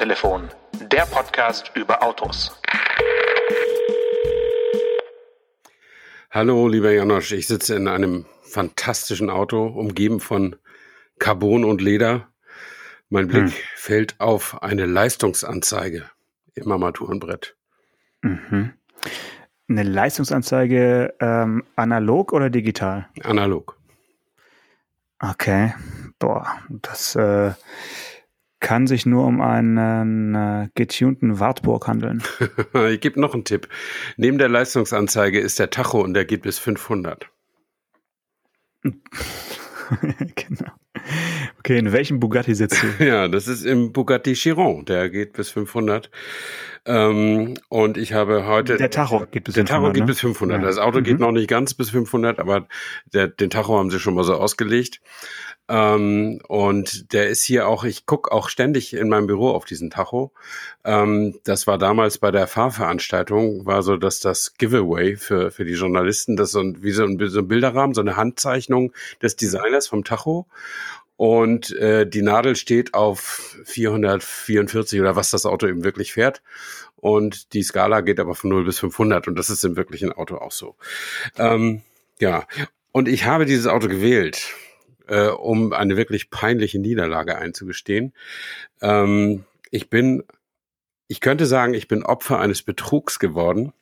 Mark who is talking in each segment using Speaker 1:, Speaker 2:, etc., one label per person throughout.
Speaker 1: Autotelefon, der Podcast über Autos.
Speaker 2: Hallo, lieber Janosch, ich sitze in einem fantastischen Auto, umgeben von Carbon und Leder. Mein Blick hm. fällt auf eine Leistungsanzeige im Armaturenbrett.
Speaker 3: Mhm. Eine Leistungsanzeige ähm, analog oder digital?
Speaker 2: Analog.
Speaker 3: Okay, boah, das äh, kann sich nur um einen äh, getunten Wartburg handeln.
Speaker 2: ich gebe noch einen Tipp. Neben der Leistungsanzeige ist der Tacho und der geht bis 500.
Speaker 3: genau. Okay, in welchem Bugatti sitzt du?
Speaker 2: ja, das ist im Bugatti Chiron. Der geht bis 500. Ähm, und ich habe heute.
Speaker 3: Der Tacho geht bis 500. Der
Speaker 2: Tacho geht ne? bis 500. Ja. Das Auto mhm. geht noch nicht ganz bis 500, aber der, den Tacho haben sie schon mal so ausgelegt. Ähm, und der ist hier auch, ich guck auch ständig in meinem Büro auf diesen Tacho. Ähm, das war damals bei der Fahrveranstaltung, war so, dass das Giveaway für, für die Journalisten, das so ein, wie so ein, so ein Bilderrahmen, so eine Handzeichnung des Designers vom Tacho. Und äh, die Nadel steht auf 444 oder was das Auto eben wirklich fährt. Und die Skala geht aber von 0 bis 500 und das ist im wirklichen Auto auch so. Ähm, ja, und ich habe dieses Auto gewählt äh, um eine wirklich peinliche Niederlage einzugestehen. Ähm, ich bin, ich könnte sagen, ich bin Opfer eines Betrugs geworden.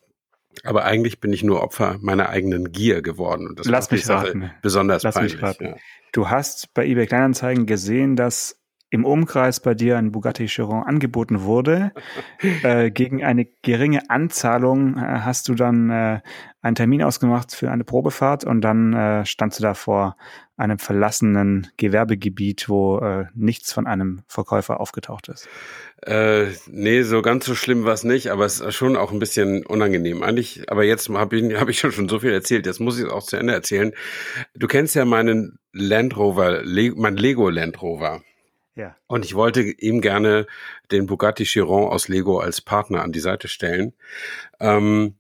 Speaker 2: Aber eigentlich bin ich nur Opfer meiner eigenen Gier geworden.
Speaker 3: Und das Lass mich raten.
Speaker 2: besonders
Speaker 3: Lass
Speaker 2: peinlich.
Speaker 3: Mich raten. Ja. Du hast bei eBay Kleinanzeigen gesehen, dass im Umkreis bei dir ein Bugatti Chiron angeboten wurde. äh, gegen eine geringe Anzahlung äh, hast du dann äh, einen Termin ausgemacht für eine Probefahrt und dann äh, standst du da vor einem verlassenen Gewerbegebiet, wo äh, nichts von einem Verkäufer aufgetaucht ist.
Speaker 2: Äh, nee, so ganz so schlimm war es nicht, aber es ist schon auch ein bisschen unangenehm. Eigentlich, aber jetzt habe ich, hab ich schon so viel erzählt, jetzt muss ich es auch zu Ende erzählen. Du kennst ja meinen Land Rover, Le mein Lego Land Rover.
Speaker 3: Ja.
Speaker 2: Und ich wollte ihm gerne den Bugatti Chiron aus Lego als Partner an die Seite stellen. Ähm,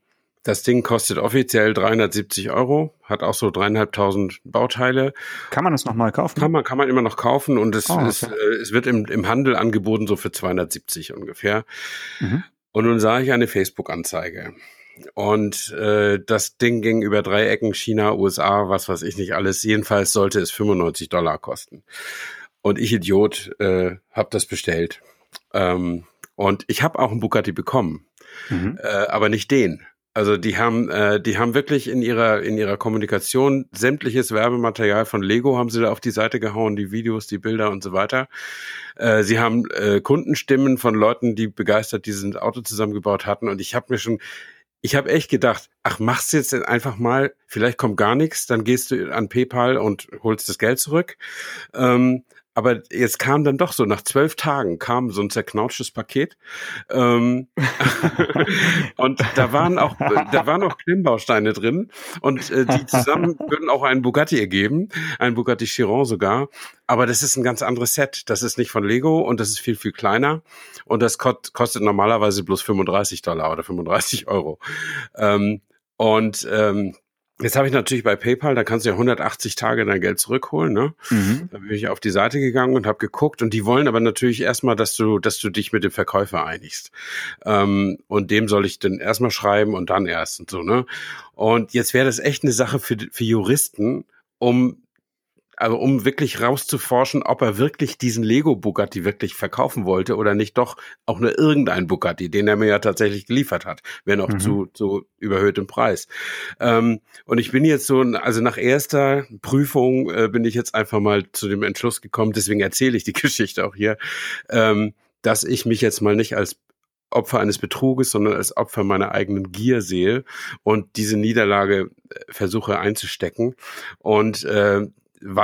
Speaker 2: das Ding kostet offiziell 370 Euro, hat auch so dreieinhalbtausend Bauteile.
Speaker 3: Kann man das nochmal kaufen?
Speaker 2: Kann man, kann man immer noch kaufen und es, oh, okay. ist, äh, es wird im, im Handel angeboten so für 270 ungefähr. Mhm. Und nun sah ich eine Facebook-Anzeige. Und äh, das Ding ging über drei Ecken, China, USA, was weiß ich nicht alles. Jedenfalls sollte es 95 Dollar kosten. Und ich Idiot äh, habe das bestellt. Ähm, und ich habe auch einen Bugatti bekommen, mhm. äh, aber nicht den. Also die haben, äh, die haben wirklich in ihrer in ihrer Kommunikation sämtliches Werbematerial von Lego haben sie da auf die Seite gehauen, die Videos, die Bilder und so weiter. Äh, sie haben äh, Kundenstimmen von Leuten, die begeistert dieses Auto zusammengebaut hatten. Und ich habe mir schon, ich habe echt gedacht, ach machst du jetzt einfach mal, vielleicht kommt gar nichts, dann gehst du an PayPal und holst das Geld zurück. Ähm, aber jetzt kam dann doch so, nach zwölf Tagen kam so ein zerknautschtes Paket. Ähm, und da waren auch, da waren auch Klemmbausteine drin. Und äh, die zusammen würden auch einen Bugatti ergeben, einen Bugatti Chiron sogar. Aber das ist ein ganz anderes Set. Das ist nicht von Lego und das ist viel, viel kleiner. Und das kostet normalerweise bloß 35 Dollar oder 35 Euro. Ähm, und ähm, Jetzt habe ich natürlich bei PayPal, da kannst du ja 180 Tage dein Geld zurückholen. Ne? Mhm. Da bin ich auf die Seite gegangen und habe geguckt und die wollen aber natürlich erstmal, dass du, dass du dich mit dem Verkäufer einigst. Ähm, und dem soll ich dann erstmal schreiben und dann erst und so. Ne? Und jetzt wäre das echt eine Sache für, für Juristen, um also um wirklich rauszuforschen, ob er wirklich diesen Lego Bugatti wirklich verkaufen wollte oder nicht doch auch nur irgendein Bugatti, den er mir ja tatsächlich geliefert hat, wenn auch mhm. zu, zu überhöhtem Preis. Ähm, und ich bin jetzt so, also nach erster Prüfung äh, bin ich jetzt einfach mal zu dem Entschluss gekommen, deswegen erzähle ich die Geschichte auch hier, ähm, dass ich mich jetzt mal nicht als Opfer eines Betruges, sondern als Opfer meiner eigenen Gier sehe und diese Niederlage äh, versuche einzustecken. Und äh,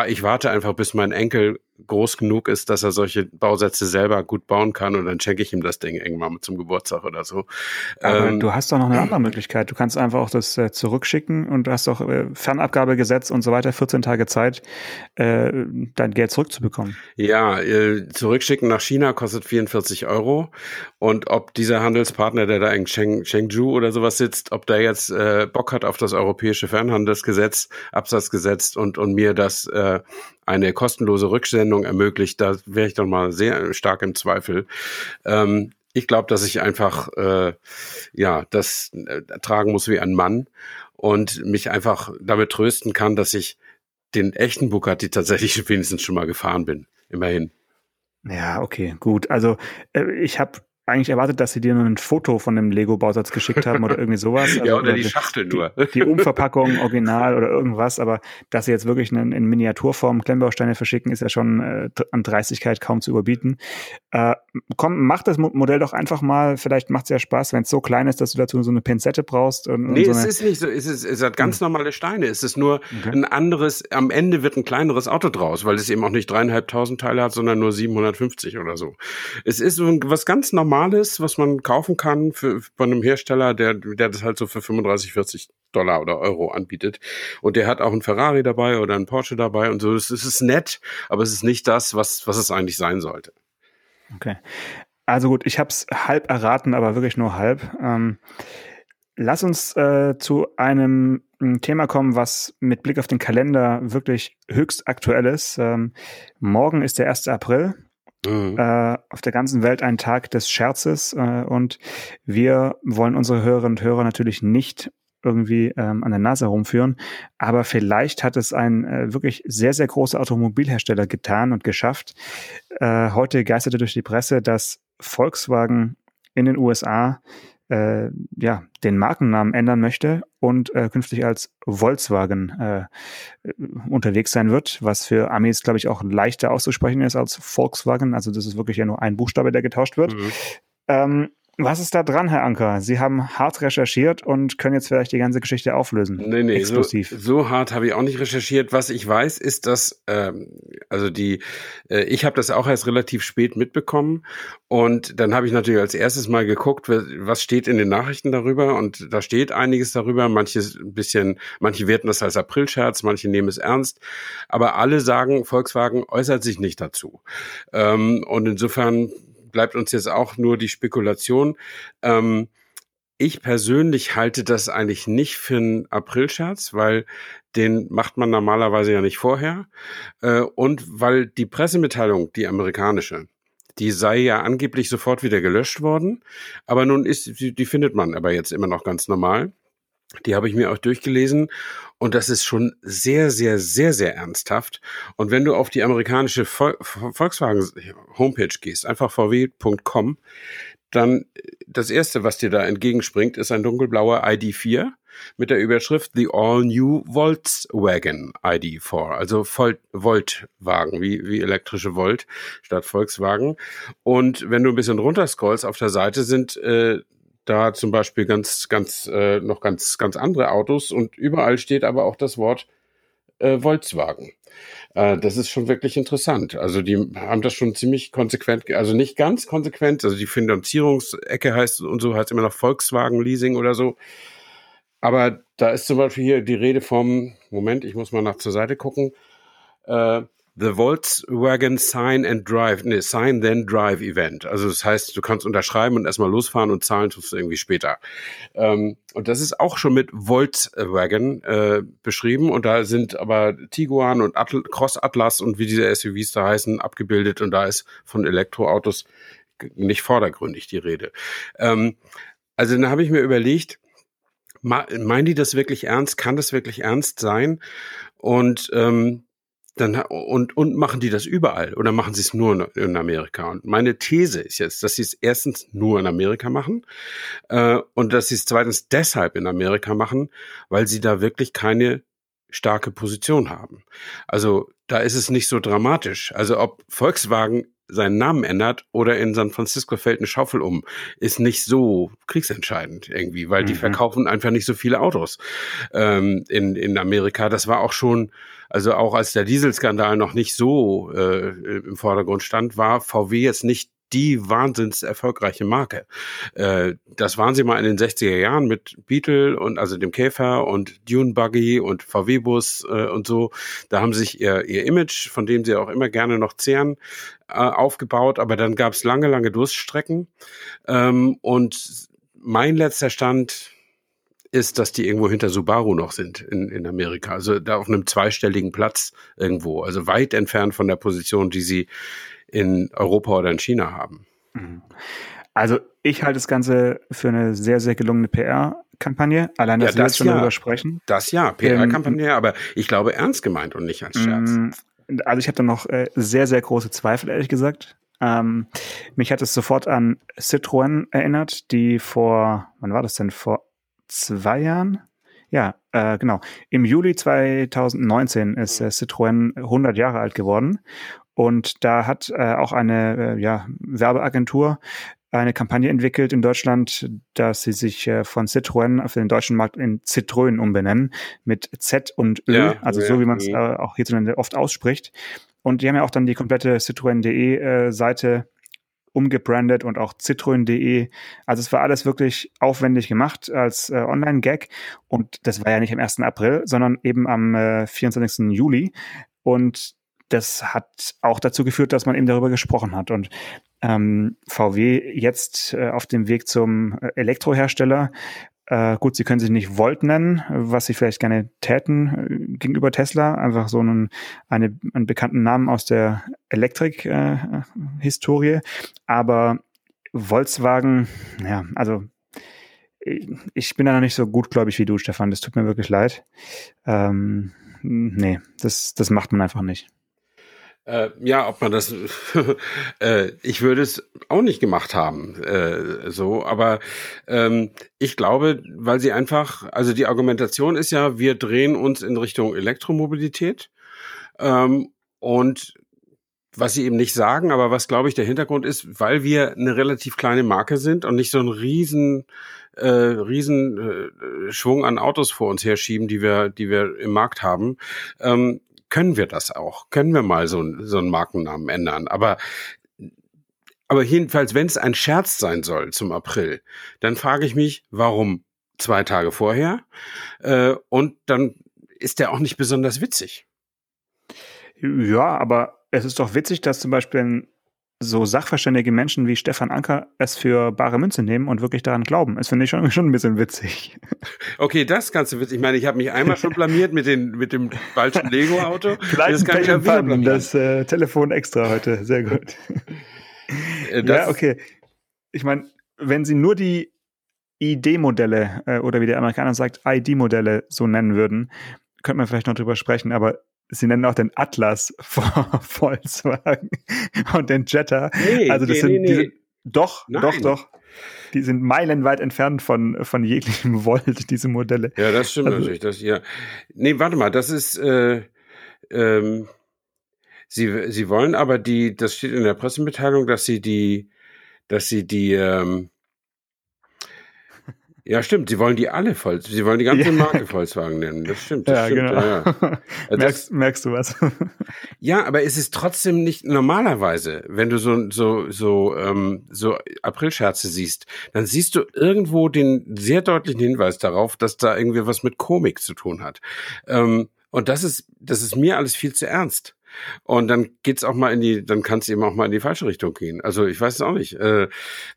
Speaker 2: ich warte einfach, bis mein Enkel groß genug ist, dass er solche Bausätze selber gut bauen kann und dann schenke ich ihm das Ding irgendwann zum Geburtstag oder so.
Speaker 3: Aber ähm, du hast doch noch eine andere Möglichkeit. Du kannst einfach auch das äh, zurückschicken und du hast doch äh, Fernabgabegesetz und so weiter, 14 Tage Zeit, äh, dein Geld zurückzubekommen.
Speaker 2: Ja, äh, zurückschicken nach China kostet 44 Euro und ob dieser Handelspartner, der da in Cheng, Chengdu oder sowas sitzt, ob der jetzt äh, Bock hat auf das europäische Fernhandelsgesetz, Absatzgesetz und, und mir das äh, eine kostenlose Rücksendung ermöglicht, da wäre ich doch mal sehr stark im Zweifel. Ähm, ich glaube, dass ich einfach äh, ja das äh, tragen muss wie ein Mann und mich einfach damit trösten kann, dass ich den echten Bugatti tatsächlich wenigstens schon mal gefahren bin. Immerhin.
Speaker 3: Ja, okay, gut. Also äh, ich habe eigentlich erwartet, dass sie dir nur ein Foto von dem Lego-Bausatz geschickt haben oder irgendwie sowas.
Speaker 2: Also, ja, oder, oder die Schachtel nur.
Speaker 3: Die, die Umverpackung, Original oder irgendwas, aber dass sie jetzt wirklich in, in Miniaturform Klemmbausteine verschicken, ist ja schon äh, an Dreistigkeit kaum zu überbieten. Äh, komm, mach das Modell doch einfach mal, vielleicht macht es ja Spaß, wenn es so klein ist, dass du dazu so eine Pinzette brauchst. Und,
Speaker 2: nee,
Speaker 3: und
Speaker 2: so es ist nicht so, es, ist, es hat ganz hm. normale Steine. Es ist nur okay. ein anderes, am Ende wird ein kleineres Auto draus, weil es eben auch nicht dreieinhalbtausend Teile hat, sondern nur 750 oder so. Es ist so was ganz normales Normales, was man kaufen kann für, von einem Hersteller, der, der das halt so für 35, 40 Dollar oder Euro anbietet. Und der hat auch einen Ferrari dabei oder einen Porsche dabei und so. Es ist nett, aber es ist nicht das, was, was es eigentlich sein sollte.
Speaker 3: Okay. Also gut, ich habe es halb erraten, aber wirklich nur halb. Ähm, lass uns äh, zu einem Thema kommen, was mit Blick auf den Kalender wirklich höchst aktuell ist. Ähm, morgen ist der 1. April Mhm. Äh, auf der ganzen Welt ein Tag des Scherzes äh, und wir wollen unsere Hörerinnen und Hörer natürlich nicht irgendwie ähm, an der Nase rumführen, aber vielleicht hat es ein äh, wirklich sehr, sehr großer Automobilhersteller getan und geschafft. Äh, heute geisterte durch die Presse, dass Volkswagen in den USA äh, ja, den Markennamen ändern möchte und äh, künftig als Volkswagen äh, unterwegs sein wird, was für Amis, glaube ich, auch leichter auszusprechen ist als Volkswagen. Also das ist wirklich ja nur ein Buchstabe, der getauscht wird. Mhm. Ähm, was ist da dran, Herr Anker? Sie haben hart recherchiert und können jetzt vielleicht die ganze Geschichte auflösen.
Speaker 2: Nee, nee. So, so hart habe ich auch nicht recherchiert. Was ich weiß, ist, dass, ähm, also die, äh, ich habe das auch erst relativ spät mitbekommen und dann habe ich natürlich als erstes mal geguckt, was steht in den Nachrichten darüber und da steht einiges darüber. Manches ein bisschen, manche werten das als Aprilscherz, manche nehmen es ernst, aber alle sagen, Volkswagen äußert sich nicht dazu. Ähm, und insofern bleibt uns jetzt auch nur die Spekulation. Ähm, ich persönlich halte das eigentlich nicht für einen Aprilscherz, weil den macht man normalerweise ja nicht vorher. Äh, und weil die Pressemitteilung, die amerikanische, die sei ja angeblich sofort wieder gelöscht worden. Aber nun ist, die, die findet man aber jetzt immer noch ganz normal. Die habe ich mir auch durchgelesen und das ist schon sehr, sehr, sehr, sehr ernsthaft. Und wenn du auf die amerikanische Vol Volkswagen Homepage gehst, einfach vw.com, dann das erste, was dir da entgegenspringt, ist ein dunkelblauer ID4 mit der Überschrift The All New Volkswagen ID4, also Voltwagen, wie, wie elektrische Volt statt Volkswagen. Und wenn du ein bisschen runterscrollst auf der Seite sind äh, da zum Beispiel ganz, ganz, äh, noch ganz, ganz andere Autos und überall steht aber auch das Wort äh, Volkswagen. Äh, das ist schon wirklich interessant. Also die haben das schon ziemlich konsequent, also nicht ganz konsequent, also die Finanzierungsecke heißt und so heißt immer noch Volkswagen Leasing oder so. Aber da ist zum Beispiel hier die Rede vom, Moment, ich muss mal nach zur Seite gucken, äh, The Volkswagen Sign and Drive, nee, Sign Then Drive Event. Also das heißt, du kannst unterschreiben und erstmal losfahren und zahlen tust du irgendwie später. Ähm, und das ist auch schon mit Volkswagen äh, beschrieben und da sind aber Tiguan und Atl Cross Atlas und wie diese SUVs da heißen abgebildet und da ist von Elektroautos nicht vordergründig die Rede. Ähm, also dann habe ich mir überlegt, meinen die das wirklich ernst? Kann das wirklich ernst sein? Und ähm, dann und und machen die das überall oder machen sie es nur in Amerika? Und meine These ist jetzt, dass sie es erstens nur in Amerika machen äh, und dass sie es zweitens deshalb in Amerika machen, weil sie da wirklich keine starke Position haben. Also da ist es nicht so dramatisch. Also ob Volkswagen seinen Namen ändert oder in San Francisco fällt eine Schaufel um, ist nicht so kriegsentscheidend irgendwie, weil mhm. die verkaufen einfach nicht so viele Autos ähm, in, in Amerika. Das war auch schon, also auch als der Dieselskandal noch nicht so äh, im Vordergrund stand, war VW jetzt nicht die wahnsinns erfolgreiche Marke. Äh, das waren sie mal in den 60er Jahren mit Beetle und also dem Käfer und Dune Buggy und VW Bus äh, und so. Da haben sich ihr, ihr Image, von dem sie auch immer gerne noch zehren, äh, aufgebaut. Aber dann gab es lange, lange Durststrecken. Ähm, und mein letzter Stand ist, dass die irgendwo hinter Subaru noch sind in, in Amerika. Also da auf einem zweistelligen Platz irgendwo. Also weit entfernt von der Position, die sie in Europa oder in China haben. Mhm.
Speaker 3: Also ich halte das Ganze für eine sehr, sehr gelungene PR-Kampagne. Allein, dass ja, wir jetzt schon ja. darüber sprechen.
Speaker 2: Das ja, PR-Kampagne, ähm, aber ich glaube ernst gemeint und nicht als Scherz. Mm,
Speaker 3: also ich habe da noch äh, sehr, sehr große Zweifel, ehrlich gesagt. Ähm, mich hat es sofort an Citroën erinnert, die vor, wann war das denn? Vor zwei Jahren? Ja, äh, genau. Im Juli 2019 ist äh, Citroën 100 Jahre alt geworden. Und da hat äh, auch eine äh, ja, Werbeagentur eine Kampagne entwickelt in Deutschland, dass sie sich äh, von Citroën für den deutschen Markt in Citroën umbenennen, mit Z und Ö, ja, also ja, so wie man es äh, auch hierzulande oft ausspricht. Und die haben ja auch dann die komplette Citroën.de äh, Seite umgebrandet und auch Citroën.de. Also es war alles wirklich aufwendig gemacht als äh, Online-Gag. Und das war ja nicht am 1. April, sondern eben am äh, 24. Juli. Und das hat auch dazu geführt, dass man eben darüber gesprochen hat. Und ähm, VW jetzt äh, auf dem Weg zum äh, Elektrohersteller. Äh, gut, sie können sich nicht Volt nennen, was sie vielleicht gerne täten äh, gegenüber Tesla. Einfach so einen, eine, einen bekannten Namen aus der Elektrik-Historie. Äh, Aber Volkswagen, ja, also ich bin da noch nicht so gutgläubig wie du, Stefan. Das tut mir wirklich leid. Ähm, nee, das, das macht man einfach nicht.
Speaker 2: Äh, ja, ob man das, äh, ich würde es auch nicht gemacht haben, äh, so, aber ähm, ich glaube, weil sie einfach, also die Argumentation ist ja, wir drehen uns in Richtung Elektromobilität ähm, und was sie eben nicht sagen, aber was glaube ich der Hintergrund ist, weil wir eine relativ kleine Marke sind und nicht so einen riesen äh, riesen äh, Schwung an Autos vor uns herschieben, die wir die wir im Markt haben, ähm, können wir das auch. Können wir mal so, so einen Markennamen ändern. Aber aber jedenfalls, wenn es ein Scherz sein soll zum April, dann frage ich mich, warum zwei Tage vorher? Äh, und dann ist der auch nicht besonders witzig.
Speaker 3: Ja, aber es ist doch witzig, dass zum Beispiel ein so sachverständige Menschen wie Stefan Anker es für bare Münze nehmen und wirklich daran glauben. Das finde ich schon, schon ein bisschen witzig.
Speaker 2: Okay, das kannst du witzig. Ich meine, ich habe mich einmal schon blamiert mit, den, mit dem falschen Lego-Auto.
Speaker 3: Vielleicht das kann ich ja wieder blamieren. Das äh, Telefon extra heute. Sehr gut. Äh, ja, okay. Ich meine, wenn sie nur die ID-Modelle äh, oder wie der Amerikaner sagt, ID-Modelle so nennen würden, könnte man vielleicht noch drüber sprechen, aber sie nennen auch den Atlas Volkswagen und den Jetta. Nee, also das nee, sind, nee, nee. Sind, doch, Nein. doch, doch. Die sind meilenweit entfernt von, von jeglichem Volt, diese Modelle.
Speaker 2: Ja, das stimmt also, natürlich. Das, ja. Nee, warte mal, das ist, äh, ähm, sie, sie wollen aber die, das steht in der Pressemitteilung, dass sie die, dass sie die, ähm, ja, stimmt. Sie wollen die alle voll, sie wollen die ganze Marke Volkswagen nennen. Das stimmt. Das
Speaker 3: ja,
Speaker 2: stimmt.
Speaker 3: genau. Ja, ja. Also merkst, merkst du was?
Speaker 2: ja, aber es ist trotzdem nicht normalerweise, wenn du so so so ähm, so Aprilscherze siehst, dann siehst du irgendwo den sehr deutlichen Hinweis darauf, dass da irgendwie was mit Komik zu tun hat. Ähm, und das ist das ist mir alles viel zu ernst. Und dann geht's auch mal in die, dann kann es eben auch mal in die falsche Richtung gehen. Also ich weiß es auch nicht. Äh,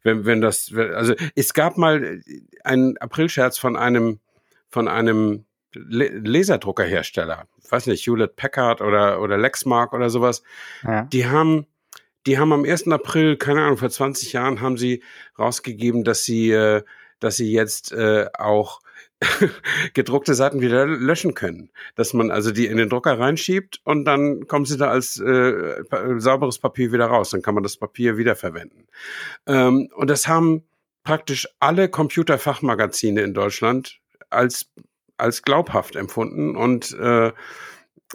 Speaker 2: wenn, wenn das, also es gab mal einen Aprilscherz von einem, von einem Laserdruckerhersteller. Ich weiß nicht, Hewlett Packard oder, oder Lexmark oder sowas. Ja. Die haben, die haben am 1. April, keine Ahnung, vor 20 Jahren haben sie rausgegeben, dass sie, äh, dass sie jetzt äh, auch gedruckte Seiten wieder löschen können. Dass man also die in den Drucker reinschiebt und dann kommen sie da als äh, sauberes Papier wieder raus. Dann kann man das Papier wiederverwenden. Ähm, und das haben praktisch alle Computerfachmagazine in Deutschland als, als glaubhaft empfunden und äh,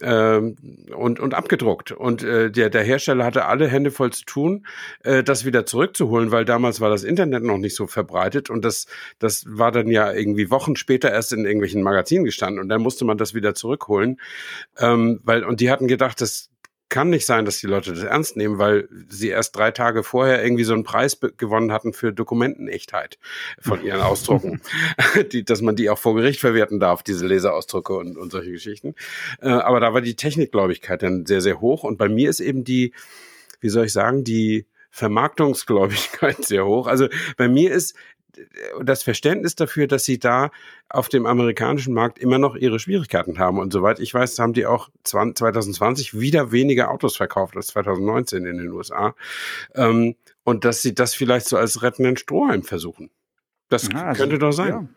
Speaker 2: und, und abgedruckt. Und äh, der, der Hersteller hatte alle Hände voll zu tun, äh, das wieder zurückzuholen, weil damals war das Internet noch nicht so verbreitet und das, das war dann ja irgendwie Wochen später erst in irgendwelchen Magazinen gestanden und dann musste man das wieder zurückholen. Ähm, weil, und die hatten gedacht, das, kann nicht sein, dass die Leute das ernst nehmen, weil sie erst drei Tage vorher irgendwie so einen Preis gewonnen hatten für Dokumentenechtheit von ihren Ausdrucken, die, dass man die auch vor Gericht verwerten darf, diese Leserausdrucke und, und solche Geschichten. Äh, aber da war die Technikgläubigkeit dann sehr, sehr hoch. Und bei mir ist eben die, wie soll ich sagen, die Vermarktungsgläubigkeit sehr hoch. Also bei mir ist das Verständnis dafür, dass sie da auf dem amerikanischen Markt immer noch ihre Schwierigkeiten haben. Und soweit ich weiß, haben die auch 2020 wieder weniger Autos verkauft als 2019 in den USA. Ähm, und dass sie das vielleicht so als rettenden Strohhalm versuchen. Das ja, also, könnte doch sein. Ja.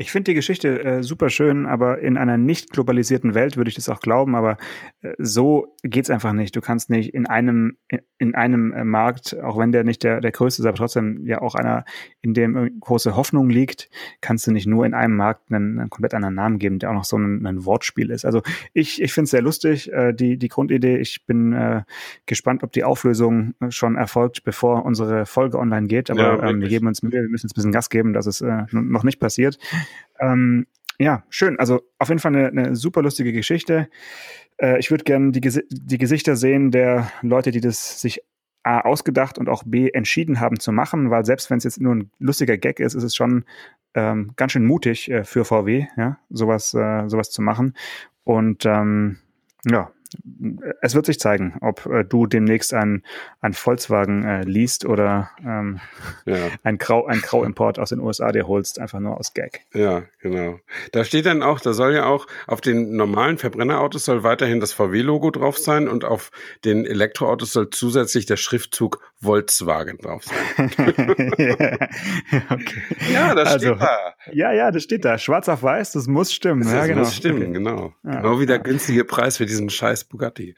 Speaker 3: Ich finde die Geschichte äh, super schön, aber in einer nicht globalisierten Welt würde ich das auch glauben, aber äh, so geht's einfach nicht. Du kannst nicht in einem in, in einem äh, Markt, auch wenn der nicht der der größte ist, aber trotzdem ja auch einer, in dem große Hoffnung liegt, kannst du nicht nur in einem Markt einen, einen komplett anderen Namen geben, der auch noch so ein, ein Wortspiel ist. Also ich ich finde es sehr lustig äh, die die Grundidee. Ich bin äh, gespannt, ob die Auflösung schon erfolgt, bevor unsere Folge online geht. Aber ja, ähm, wir geben uns Mühe, wir müssen uns ein bisschen Gas geben, dass es äh, noch nicht passiert. Ähm, ja, schön. Also auf jeden Fall eine, eine super lustige Geschichte. Äh, ich würde gerne die, die Gesichter sehen der Leute, die das sich A ausgedacht und auch B entschieden haben zu machen, weil selbst wenn es jetzt nur ein lustiger Gag ist, ist es schon ähm, ganz schön mutig äh, für VW, ja, sowas, äh, sowas zu machen. Und ähm, ja, es wird sich zeigen, ob äh, du demnächst ein, ein Volkswagen äh, liest oder ähm, ja. ein, Grau, ein Grau-Import aus den USA dir holst, einfach nur aus Gag.
Speaker 2: Ja, genau. Da steht dann auch, da soll ja auch auf den normalen Verbrennerautos soll weiterhin das VW-Logo drauf sein und auf den Elektroautos soll zusätzlich der Schriftzug Volkswagen drauf sein.
Speaker 3: ja, okay. ja, das also, steht da. Ja, ja, das steht da. Schwarz auf weiß, das muss stimmen. Das, ja,
Speaker 2: genau. muss stimmen, okay. genau. Ja, genau wie der günstige Preis für diesen scheiß Bugatti.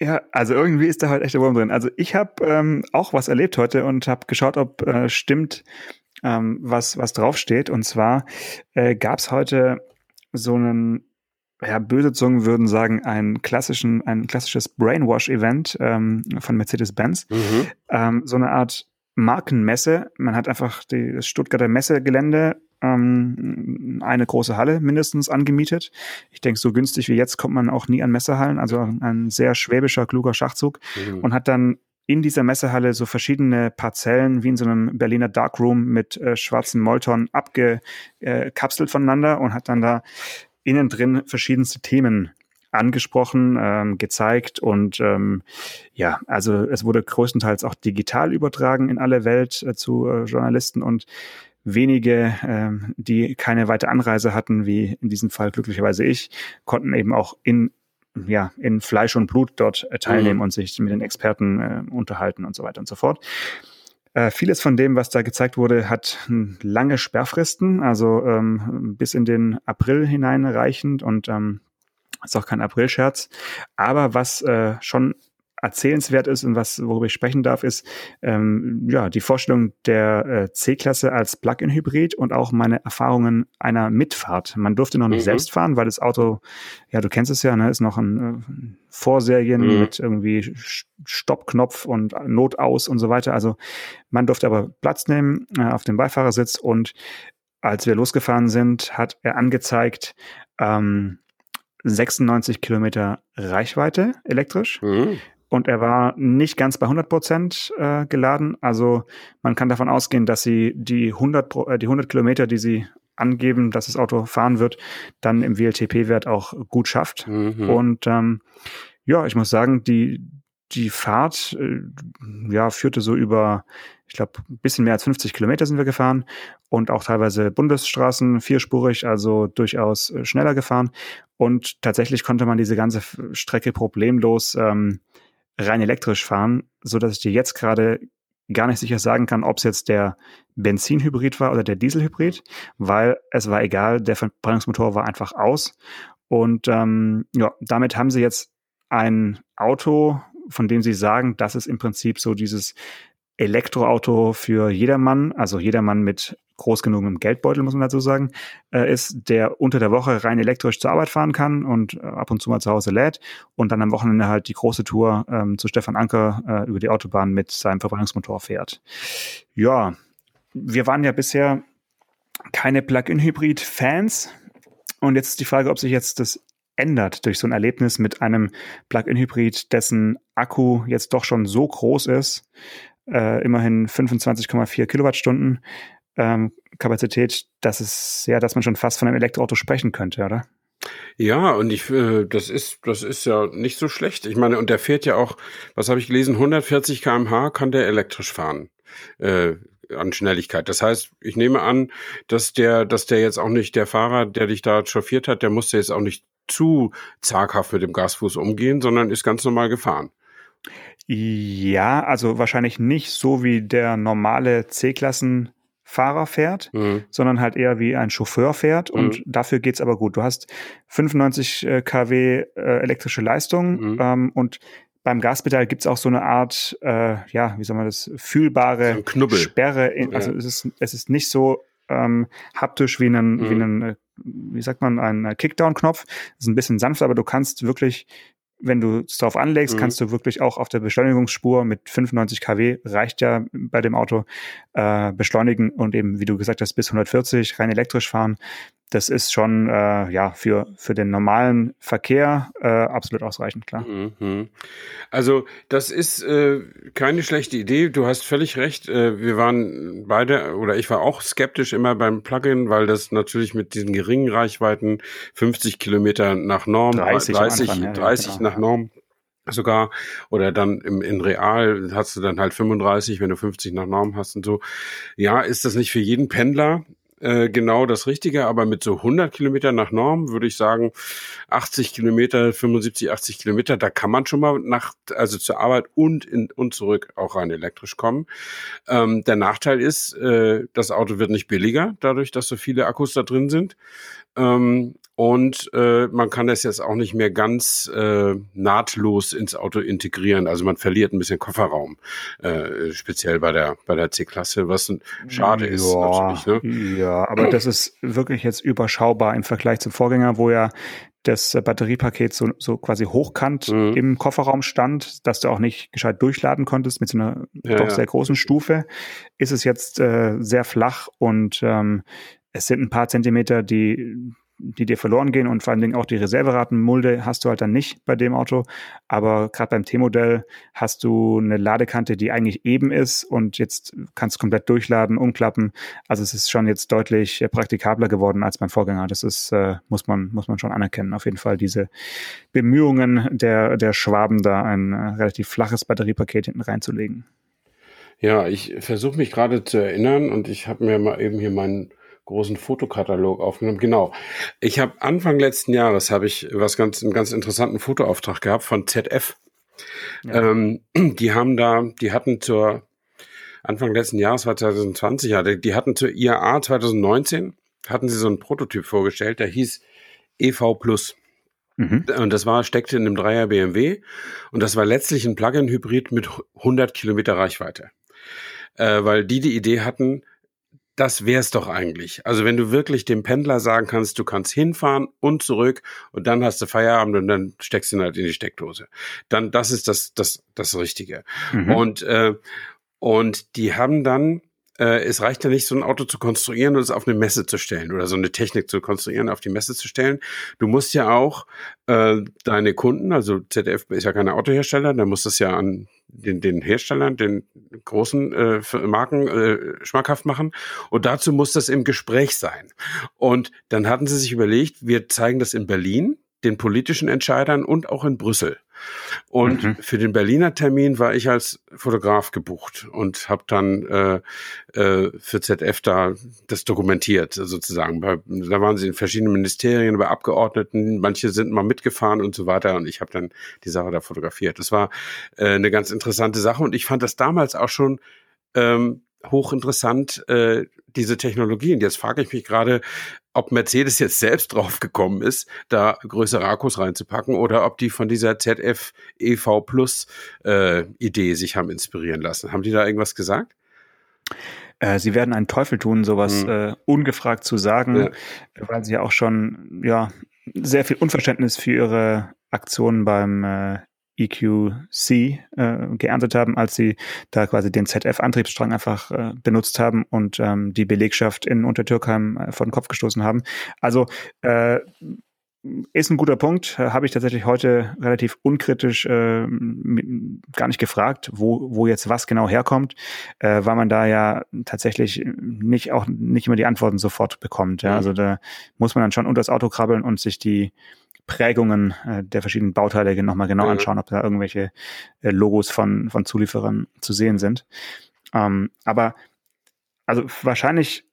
Speaker 3: Ja, also irgendwie ist da halt echt der Wurm drin. Also ich habe ähm, auch was erlebt heute und habe geschaut, ob äh, stimmt, ähm, was, was draufsteht. Und zwar äh, gab es heute so einen, ja, böse Zungen würden sagen, ein klassischen, ein klassisches Brainwash-Event ähm, von Mercedes-Benz. Mhm. Ähm, so eine Art Markenmesse. Man hat einfach die, das Stuttgarter Messegelände ähm, eine große Halle mindestens angemietet. Ich denke, so günstig wie jetzt kommt man auch nie an Messehallen. Also ein sehr schwäbischer, kluger Schachzug. Mhm. Und hat dann in dieser Messehalle so verschiedene Parzellen wie in so einem Berliner Darkroom mit äh, schwarzen Molton abgekapselt voneinander und hat dann da innen drin verschiedenste Themen angesprochen, ähm, gezeigt und ähm, ja, also es wurde größtenteils auch digital übertragen in alle Welt äh, zu äh, Journalisten und wenige, ähm, die keine weite Anreise hatten, wie in diesem Fall glücklicherweise ich, konnten eben auch in ja, in Fleisch und Blut dort äh, teilnehmen mhm. und sich mit den Experten äh, unterhalten und so weiter und so fort. Äh, vieles von dem, was da gezeigt wurde, hat lange Sperrfristen, also ähm, bis in den April hineinreichend und ähm, ist auch kein Aprilscherz. Aber was äh, schon erzählenswert ist und was worüber ich sprechen darf, ist ähm, ja die Vorstellung der äh, C-Klasse als Plug-in-Hybrid und auch meine Erfahrungen einer Mitfahrt. Man durfte noch nicht mhm. selbst fahren, weil das Auto, ja du kennst es ja, ne, ist noch ein äh, Vorserien mhm. mit irgendwie Stoppknopf und Not aus und so weiter. Also man durfte aber Platz nehmen äh, auf dem Beifahrersitz und als wir losgefahren sind, hat er angezeigt ähm, 96 Kilometer Reichweite elektrisch. Mhm und er war nicht ganz bei 100 Prozent äh, geladen. Also man kann davon ausgehen, dass sie die 100, äh, die 100 Kilometer, die sie angeben, dass das Auto fahren wird, dann im WLTP-Wert auch gut schafft. Mhm. Und ähm, ja, ich muss sagen, die die Fahrt äh, ja führte so über, ich glaube, ein bisschen mehr als 50 Kilometer sind wir gefahren und auch teilweise Bundesstraßen vierspurig, also durchaus äh, schneller gefahren. Und tatsächlich konnte man diese ganze Strecke problemlos ähm, rein elektrisch fahren, so dass ich dir jetzt gerade gar nicht sicher sagen kann, ob es jetzt der Benzinhybrid war oder der Dieselhybrid, weil es war egal, der Verbrennungsmotor war einfach aus. Und ähm, ja, damit haben sie jetzt ein Auto, von dem sie sagen, dass es im Prinzip so dieses Elektroauto für jedermann, also jedermann mit groß genug im Geldbeutel, muss man dazu sagen, äh, ist, der unter der Woche rein elektrisch zur Arbeit fahren kann und äh, ab und zu mal zu Hause lädt und dann am Wochenende halt die große Tour ähm, zu Stefan Anker äh, über die Autobahn mit seinem Verbrennungsmotor fährt. Ja, wir waren ja bisher keine Plug-in-Hybrid-Fans und jetzt ist die Frage, ob sich jetzt das ändert durch so ein Erlebnis mit einem Plug-in-Hybrid, dessen Akku jetzt doch schon so groß ist, äh, immerhin 25,4 Kilowattstunden ähm, Kapazität, dass es ja, dass man schon fast von einem Elektroauto sprechen könnte, oder?
Speaker 2: Ja, und ich, äh, das ist, das ist ja nicht so schlecht. Ich meine, und der fährt ja auch, was habe ich gelesen, 140 km/h kann der elektrisch fahren. Äh, an Schnelligkeit. Das heißt, ich nehme an, dass der, dass der jetzt auch nicht der Fahrer, der dich da chauffiert hat, der musste jetzt auch nicht zu zaghaft mit dem Gasfuß umgehen, sondern ist ganz normal gefahren.
Speaker 3: Ja, also wahrscheinlich nicht so wie der normale C-Klassen Fahrer fährt, mhm. sondern halt eher wie ein Chauffeur fährt. Mhm. Und dafür geht's aber gut. Du hast 95 äh, kW äh, elektrische Leistung mhm. ähm, und beim Gaspedal gibt's auch so eine Art, äh, ja, wie soll man das, fühlbare
Speaker 2: so
Speaker 3: Sperre. In, also ja. es, ist, es ist nicht so ähm, haptisch wie ein, wie ein, äh, wie sagt man, ein Kickdown-Knopf. Es ist ein bisschen sanfter, aber du kannst wirklich wenn du es drauf anlegst, mhm. kannst du wirklich auch auf der Beschleunigungsspur mit 95 kW, reicht ja bei dem Auto, äh, beschleunigen und eben, wie du gesagt hast, bis 140 rein elektrisch fahren das ist schon äh, ja für für den normalen Verkehr äh, absolut ausreichend, klar. Mhm.
Speaker 2: Also das ist äh, keine schlechte Idee. Du hast völlig recht. Äh, wir waren beide oder ich war auch skeptisch immer beim Plugin, weil das natürlich mit diesen geringen Reichweiten 50 Kilometer nach Norm, 30, 30, Anfang, 30 ja, genau. nach Norm sogar oder dann im in Real hast du dann halt 35, wenn du 50 nach Norm hast und so. Ja, ist das nicht für jeden Pendler? Äh, genau das Richtige, aber mit so 100 Kilometer nach Norm würde ich sagen, 80 Kilometer, 75, 80 Kilometer, da kann man schon mal nach, also zur Arbeit und in, und zurück auch rein elektrisch kommen. Ähm, der Nachteil ist, äh, das Auto wird nicht billiger, dadurch, dass so viele Akkus da drin sind. Ähm, und äh, man kann das jetzt auch nicht mehr ganz äh, nahtlos ins Auto integrieren. Also man verliert ein bisschen Kofferraum, äh, speziell bei der bei der C-Klasse, was schade ja, ist natürlich.
Speaker 3: Ne? Ja, aber das ist wirklich jetzt überschaubar im Vergleich zum Vorgänger, wo ja das Batteriepaket so, so quasi hochkant mhm. im Kofferraum stand, dass du auch nicht gescheit durchladen konntest mit so einer ja, doch sehr großen Stufe, ist es jetzt äh, sehr flach und ähm, es sind ein paar Zentimeter, die die dir verloren gehen und vor allen Dingen auch die Reserveratenmulde hast du halt dann nicht bei dem Auto. Aber gerade beim T-Modell hast du eine Ladekante, die eigentlich eben ist und jetzt kannst du komplett durchladen, umklappen. Also es ist schon jetzt deutlich äh, praktikabler geworden als beim Vorgänger. Das ist, äh, muss man, muss man schon anerkennen. Auf jeden Fall diese Bemühungen der, der Schwaben da ein äh, relativ flaches Batteriepaket hinten reinzulegen.
Speaker 2: Ja, ich versuche mich gerade zu erinnern und ich habe mir mal eben hier meinen großen Fotokatalog aufgenommen. Genau. Ich habe Anfang letzten Jahres habe ich was ganz einen ganz interessanten Fotoauftrag gehabt von ZF. Ja. Ähm, die haben da, die hatten zur Anfang letzten Jahres war 2020, ja, die, hatten zur IAA 2019 hatten sie so einen Prototyp vorgestellt, der hieß EV Plus. Mhm. Und das war, steckte in einem Dreier BMW und das war letztlich ein Plug-in-Hybrid mit 100 Kilometer Reichweite. Äh, weil die die Idee hatten, das wär's doch eigentlich. Also wenn du wirklich dem Pendler sagen kannst, du kannst hinfahren und zurück und dann hast du Feierabend und dann steckst du ihn halt in die Steckdose. Dann das ist das das das Richtige. Mhm. Und äh, und die haben dann äh, es reicht ja nicht, so ein Auto zu konstruieren und es auf eine Messe zu stellen oder so eine Technik zu konstruieren, auf die Messe zu stellen. Du musst ja auch äh, deine Kunden, also ZDF ist ja keine Autohersteller, da muss das ja an den, den Herstellern, den großen äh, Marken äh, schmackhaft machen. Und dazu muss das im Gespräch sein. Und dann hatten sie sich überlegt, wir zeigen das in Berlin, den politischen Entscheidern und auch in Brüssel. Und mhm. für den Berliner Termin war ich als Fotograf gebucht und habe dann äh, äh, für ZF da das dokumentiert sozusagen. Da waren sie in verschiedenen Ministerien, bei Abgeordneten, manche sind mal mitgefahren und so weiter und ich habe dann die Sache da fotografiert. Das war äh, eine ganz interessante Sache und ich fand das damals auch schon ähm, hochinteressant, äh, diese Technologien. Jetzt frage ich mich gerade, ob Mercedes jetzt selbst drauf gekommen ist, da größere Akkus reinzupacken oder ob die von dieser ZF EV Plus äh, Idee sich haben inspirieren lassen. Haben die da irgendwas gesagt?
Speaker 3: Äh, sie werden einen Teufel tun, sowas hm. äh, ungefragt zu sagen, ja. weil sie ja auch schon ja sehr viel Unverständnis für ihre Aktionen beim äh, EQC äh, geerntet haben, als sie da quasi den ZF-Antriebsstrang einfach äh, benutzt haben und ähm, die Belegschaft in Untertürkheim äh, vor den Kopf gestoßen haben. Also äh, ist ein guter Punkt. Habe ich tatsächlich heute relativ unkritisch äh, gar nicht gefragt, wo, wo jetzt was genau herkommt, äh, weil man da ja tatsächlich nicht auch nicht immer die Antworten sofort bekommt. Ja? Mhm. Also da muss man dann schon unter das Auto krabbeln und sich die Prägungen äh, der verschiedenen Bauteile nochmal genau mhm. anschauen, ob da irgendwelche äh, Logos von, von Zulieferern zu sehen sind. Ähm, aber also wahrscheinlich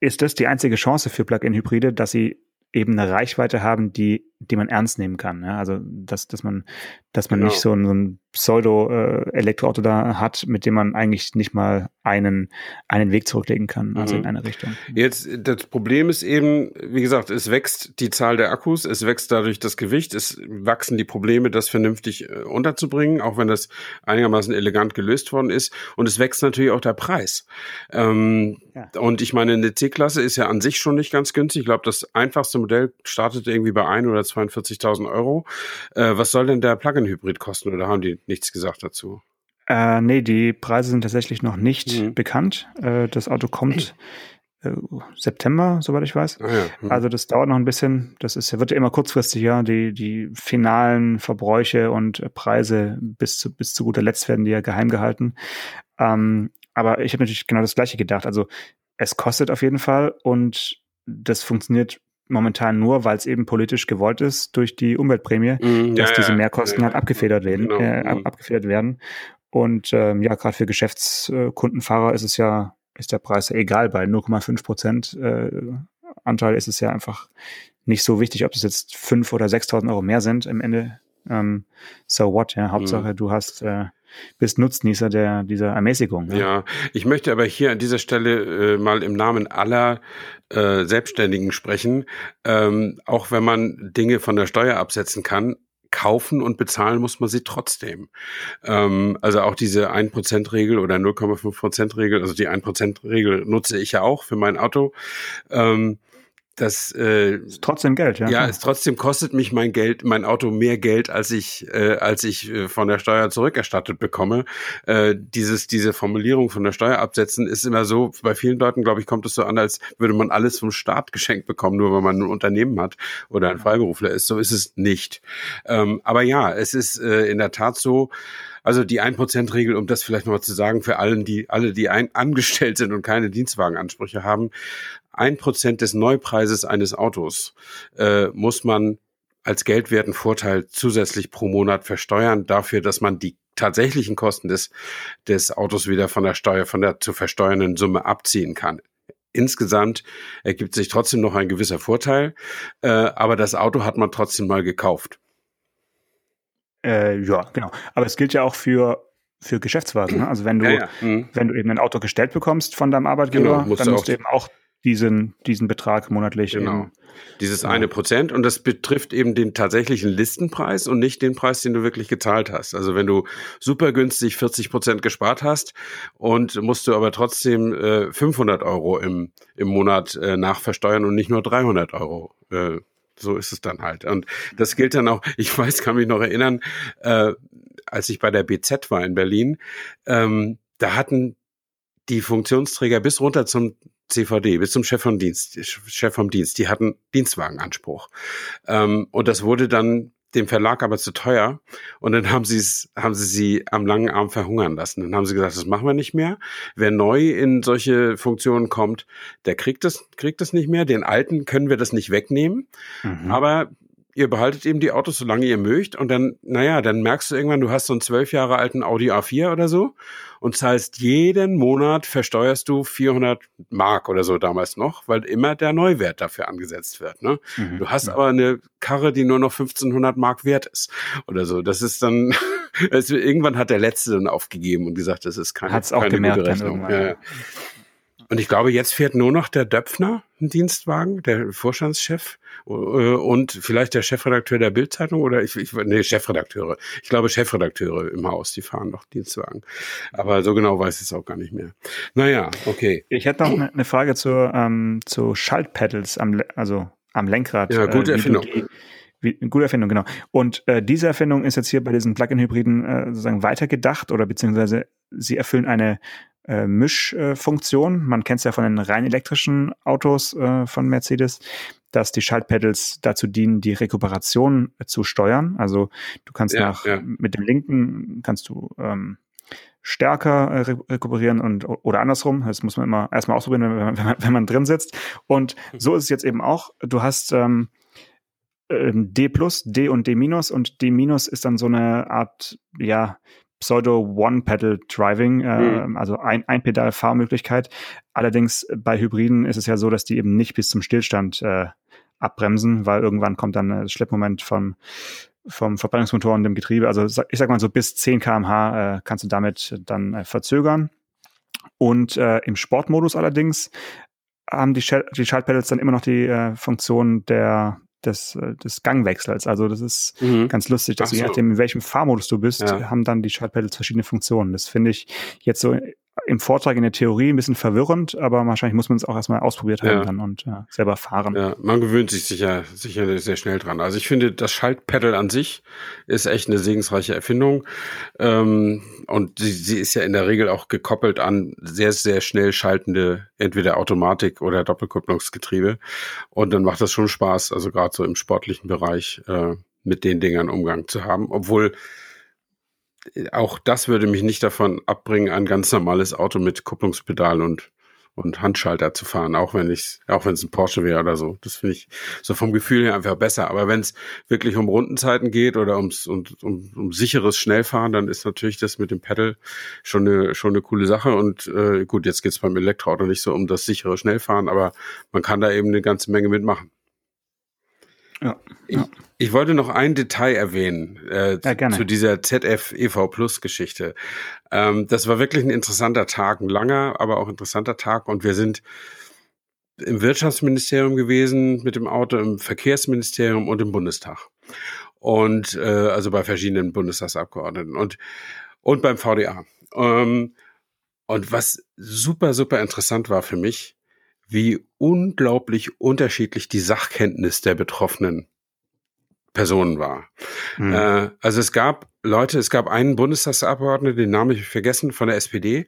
Speaker 3: ist das die einzige Chance für Plug-in-Hybride, dass sie eben eine Reichweite haben, die, die man ernst nehmen kann. Ja? Also dass, dass man, dass man genau. nicht so ein, so ein Pseudo-Elektroauto da hat, mit dem man eigentlich nicht mal einen, einen Weg zurücklegen kann, also mhm. in eine Richtung.
Speaker 2: Jetzt, das Problem ist eben, wie gesagt, es wächst die Zahl der Akkus, es wächst dadurch das Gewicht, es wachsen die Probleme, das vernünftig äh, unterzubringen, auch wenn das einigermaßen elegant gelöst worden ist. Und es wächst natürlich auch der Preis. Ähm, ja. Und ich meine, eine C-Klasse ist ja an sich schon nicht ganz günstig. Ich glaube, das einfachste Modell startet irgendwie bei ein oder 42.000 Euro. Äh, was soll denn der Plug-in-Hybrid kosten? Oder haben die nichts gesagt dazu?
Speaker 3: Äh, nee, die Preise sind tatsächlich noch nicht mhm. bekannt. Äh, das Auto kommt äh, September, soweit ich weiß. Ah, ja. mhm. Also das dauert noch ein bisschen. Das ist, wird ja immer kurzfristiger. Die, die finalen Verbräuche und Preise bis zu, bis zu guter Letzt werden die ja geheim gehalten. Ähm, aber ich habe natürlich genau das Gleiche gedacht. Also es kostet auf jeden Fall und das funktioniert momentan nur, weil es eben politisch gewollt ist durch die Umweltprämie, mm, dass ja, diese Mehrkosten ja, halt abgefedert werden, genau. äh, ab, mhm. abgefedert werden. Und ähm, ja, gerade für Geschäftskundenfahrer ist es ja, ist der Preis ja egal. Bei 0,5 Prozent äh, Anteil ist es ja einfach nicht so wichtig, ob es jetzt 5 oder 6.000 Euro mehr sind im Ende. Ähm, so what, ja. Hauptsache, mm. du hast äh, bist Nutznießer der, dieser Ermäßigung.
Speaker 2: Ja. ja, ich möchte aber hier an dieser Stelle äh, mal im Namen aller äh, Selbstständigen sprechen. Ähm, auch wenn man Dinge von der Steuer absetzen kann, kaufen und bezahlen muss man sie trotzdem. Ähm, also auch diese 1%-Regel oder 0,5%-Regel, also die 1%-Regel nutze ich ja auch für mein Auto. Ähm, das äh,
Speaker 3: ist trotzdem Geld, ja.
Speaker 2: Ja, es trotzdem kostet mich mein Geld, mein Auto mehr Geld, als ich, äh, als ich äh, von der Steuer zurückerstattet bekomme. Äh, dieses, diese Formulierung von der Steuer absetzen ist immer so, bei vielen Leuten, glaube ich, kommt es so an, als würde man alles vom Staat geschenkt bekommen, nur weil man ein Unternehmen hat oder ein Freiberufler ist. So ist es nicht. Ähm, aber ja, es ist äh, in der Tat so, also die 1%-Regel, um das vielleicht nochmal zu sagen, für allen, die, alle, die ein, angestellt sind und keine Dienstwagenansprüche haben, ein Prozent des Neupreises eines Autos äh, muss man als geldwerten Vorteil zusätzlich pro Monat versteuern, dafür, dass man die tatsächlichen Kosten des, des Autos wieder von der Steuer, von der zu versteuernden Summe abziehen kann. Insgesamt ergibt sich trotzdem noch ein gewisser Vorteil, äh, aber das Auto hat man trotzdem mal gekauft.
Speaker 3: Äh, ja, genau. Aber es gilt ja auch für für Geschäftswagen. Ne? Also wenn du, ja, ja. Mhm. wenn du eben ein Auto gestellt bekommst von deinem Arbeitgeber, genau, musst dann musst du eben auch diesen, diesen Betrag monatlich.
Speaker 2: Genau. Eben, Dieses eine Prozent und das betrifft eben den tatsächlichen Listenpreis und nicht den Preis, den du wirklich gezahlt hast. Also wenn du super günstig 40 Prozent gespart hast und musst du aber trotzdem äh, 500 Euro im, im Monat äh, nachversteuern und nicht nur 300 Euro. Äh, so ist es dann halt. Und das gilt dann auch, ich weiß, kann mich noch erinnern, äh, als ich bei der BZ war in Berlin, ähm, da hatten die Funktionsträger bis runter zum CVD bis zum Chef vom Dienst, Chef vom Dienst, die hatten Dienstwagenanspruch. Ähm, und das wurde dann dem Verlag aber zu teuer. Und dann haben sie es, haben sie sie am langen Arm verhungern lassen. Dann haben sie gesagt, das machen wir nicht mehr. Wer neu in solche Funktionen kommt, der kriegt das, kriegt das nicht mehr. Den Alten können wir das nicht wegnehmen. Mhm. Aber ihr behaltet eben die Autos, solange ihr mögt. Und dann, naja, dann merkst du irgendwann, du hast so einen zwölf Jahre alten Audi A4 oder so und zahlst jeden Monat, versteuerst du 400 Mark oder so damals noch, weil immer der Neuwert dafür angesetzt wird. Ne? Mhm, du hast ja. aber eine Karre, die nur noch 1500 Mark wert ist oder so. Das ist dann, also irgendwann hat der Letzte dann aufgegeben und gesagt, das ist keine,
Speaker 3: Hat's auch keine gemerkt gute Rechnung. Ja.
Speaker 2: Und ich glaube, jetzt fährt nur noch der Döpfner einen Dienstwagen, der Vorstandschef äh, und vielleicht der Chefredakteur der Bildzeitung oder ich, ich nee, Chefredakteure. Ich glaube Chefredakteure im Haus, die fahren noch Dienstwagen. Aber so genau weiß ich es auch gar nicht mehr. Naja, okay.
Speaker 3: Ich hätte noch eine Frage zu, ähm, zu Schaltpedals am, also am Lenkrad.
Speaker 2: Ja, gute äh, Erfindung.
Speaker 3: Wie, gute Erfindung, genau. Und äh, diese Erfindung ist jetzt hier bei diesen Plug-in-Hybriden äh, sozusagen weitergedacht oder beziehungsweise sie erfüllen eine äh, Mischfunktion. Man kennt es ja von den rein elektrischen Autos äh, von Mercedes, dass die Schaltpedals dazu dienen, die Rekuperation zu steuern. Also du kannst ja, nach ja. mit dem linken kannst du ähm, stärker äh, rekuperieren und oder andersrum. Das muss man immer erstmal ausprobieren, wenn man, wenn man, wenn man drin sitzt. Und mhm. so ist es jetzt eben auch. Du hast ähm, ähm D plus, D und D minus und D minus ist dann so eine Art, ja, Pseudo-One-Pedal-Driving, äh, mhm. also ein, ein Pedal-Fahrmöglichkeit. Allerdings bei Hybriden ist es ja so, dass die eben nicht bis zum Stillstand äh, abbremsen, weil irgendwann kommt dann das Schleppmoment vom, vom Verbrennungsmotor und dem Getriebe. Also ich sag mal so bis 10 kmh äh, kannst du damit dann äh, verzögern. Und äh, im Sportmodus allerdings haben die, Sch die Schaltpedals dann immer noch die äh, Funktion der des, äh, des Gangwechsels. Also das ist mhm. ganz lustig, dass so. je nachdem, in welchem Fahrmodus du bist, ja. haben dann die Schaltpedals verschiedene Funktionen. Das finde ich jetzt so im Vortrag in der Theorie ein bisschen verwirrend, aber wahrscheinlich muss man es auch erstmal ausprobiert haben ja. dann und ja, selber fahren.
Speaker 2: Ja, man gewöhnt sich sicher, sicher sehr schnell dran. Also ich finde, das Schaltpedal an sich ist echt eine segensreiche Erfindung. Ähm, und sie, sie ist ja in der Regel auch gekoppelt an sehr, sehr schnell schaltende, entweder Automatik oder Doppelkupplungsgetriebe. Und dann macht das schon Spaß, also gerade so im sportlichen Bereich äh, mit den Dingern Umgang zu haben. Obwohl auch das würde mich nicht davon abbringen, ein ganz normales Auto mit Kupplungspedal und und Handschalter zu fahren, auch wenn ich, auch wenn es ein Porsche wäre oder so. Das finde ich so vom Gefühl her einfach besser. Aber wenn es wirklich um Rundenzeiten geht oder ums um, um, um sicheres Schnellfahren, dann ist natürlich das mit dem Pedal schon eine schon eine coole Sache. Und äh, gut, jetzt geht es beim Elektroauto nicht so um das sichere Schnellfahren, aber man kann da eben eine ganze Menge mitmachen. Ja, ich, ja. ich wollte noch ein Detail erwähnen äh, ja, zu dieser ZF EV Plus Geschichte. Ähm, das war wirklich ein interessanter Tag, ein langer, aber auch interessanter Tag. Und wir sind im Wirtschaftsministerium gewesen mit dem Auto, im Verkehrsministerium und im Bundestag. Und äh, also bei verschiedenen Bundestagsabgeordneten und, und beim VDA. Ähm, und was super, super interessant war für mich, wie unglaublich unterschiedlich die Sachkenntnis der Betroffenen Personen war. Mhm. Äh, also es gab Leute, es gab einen Bundestagsabgeordneten, den Namen ich vergessen, von der SPD,